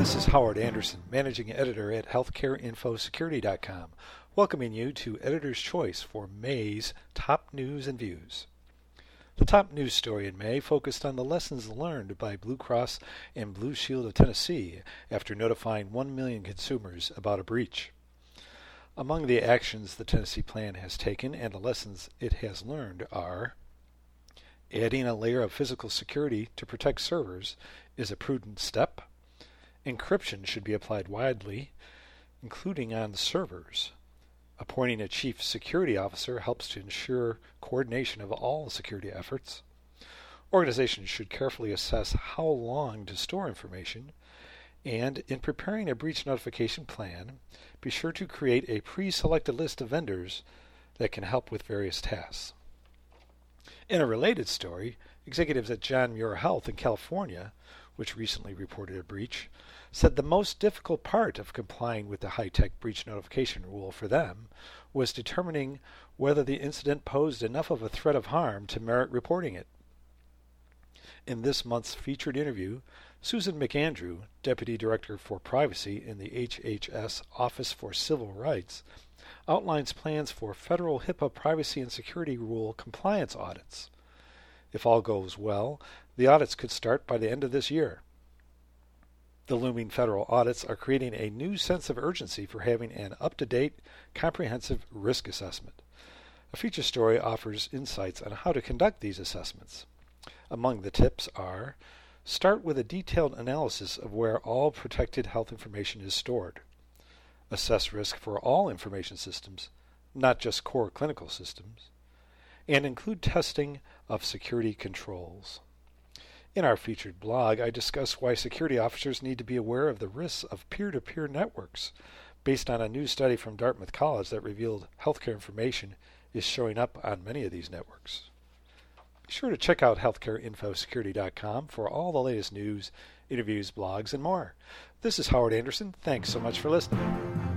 This is Howard Anderson, Managing Editor at HealthCareInfoSecurity.com, welcoming you to Editor's Choice for May's Top News and Views. The top news story in May focused on the lessons learned by Blue Cross and Blue Shield of Tennessee after notifying 1 million consumers about a breach. Among the actions the Tennessee plan has taken and the lessons it has learned are adding a layer of physical security to protect servers is a prudent step. Encryption should be applied widely, including on servers. Appointing a chief security officer helps to ensure coordination of all security efforts. Organizations should carefully assess how long to store information, and in preparing a breach notification plan, be sure to create a pre selected list of vendors that can help with various tasks. In a related story, executives at John Muir Health in California, which recently reported a breach, said the most difficult part of complying with the HITECH breach notification rule for them was determining whether the incident posed enough of a threat of harm to merit reporting it. In this month's featured interview, Susan McAndrew, Deputy Director for Privacy in the HHS Office for Civil Rights, outlines plans for federal HIPAA privacy and security rule compliance audits. If all goes well, the audits could start by the end of this year. The looming federal audits are creating a new sense of urgency for having an up to date, comprehensive risk assessment. A feature story offers insights on how to conduct these assessments. Among the tips are start with a detailed analysis of where all protected health information is stored, assess risk for all information systems, not just core clinical systems, and include testing of security controls. In our featured blog, I discuss why security officers need to be aware of the risks of peer to peer networks based on a new study from Dartmouth College that revealed healthcare information is showing up on many of these networks. Be sure to check out healthcareinfosecurity.com for all the latest news, interviews, blogs, and more. This is Howard Anderson. Thanks so much for listening.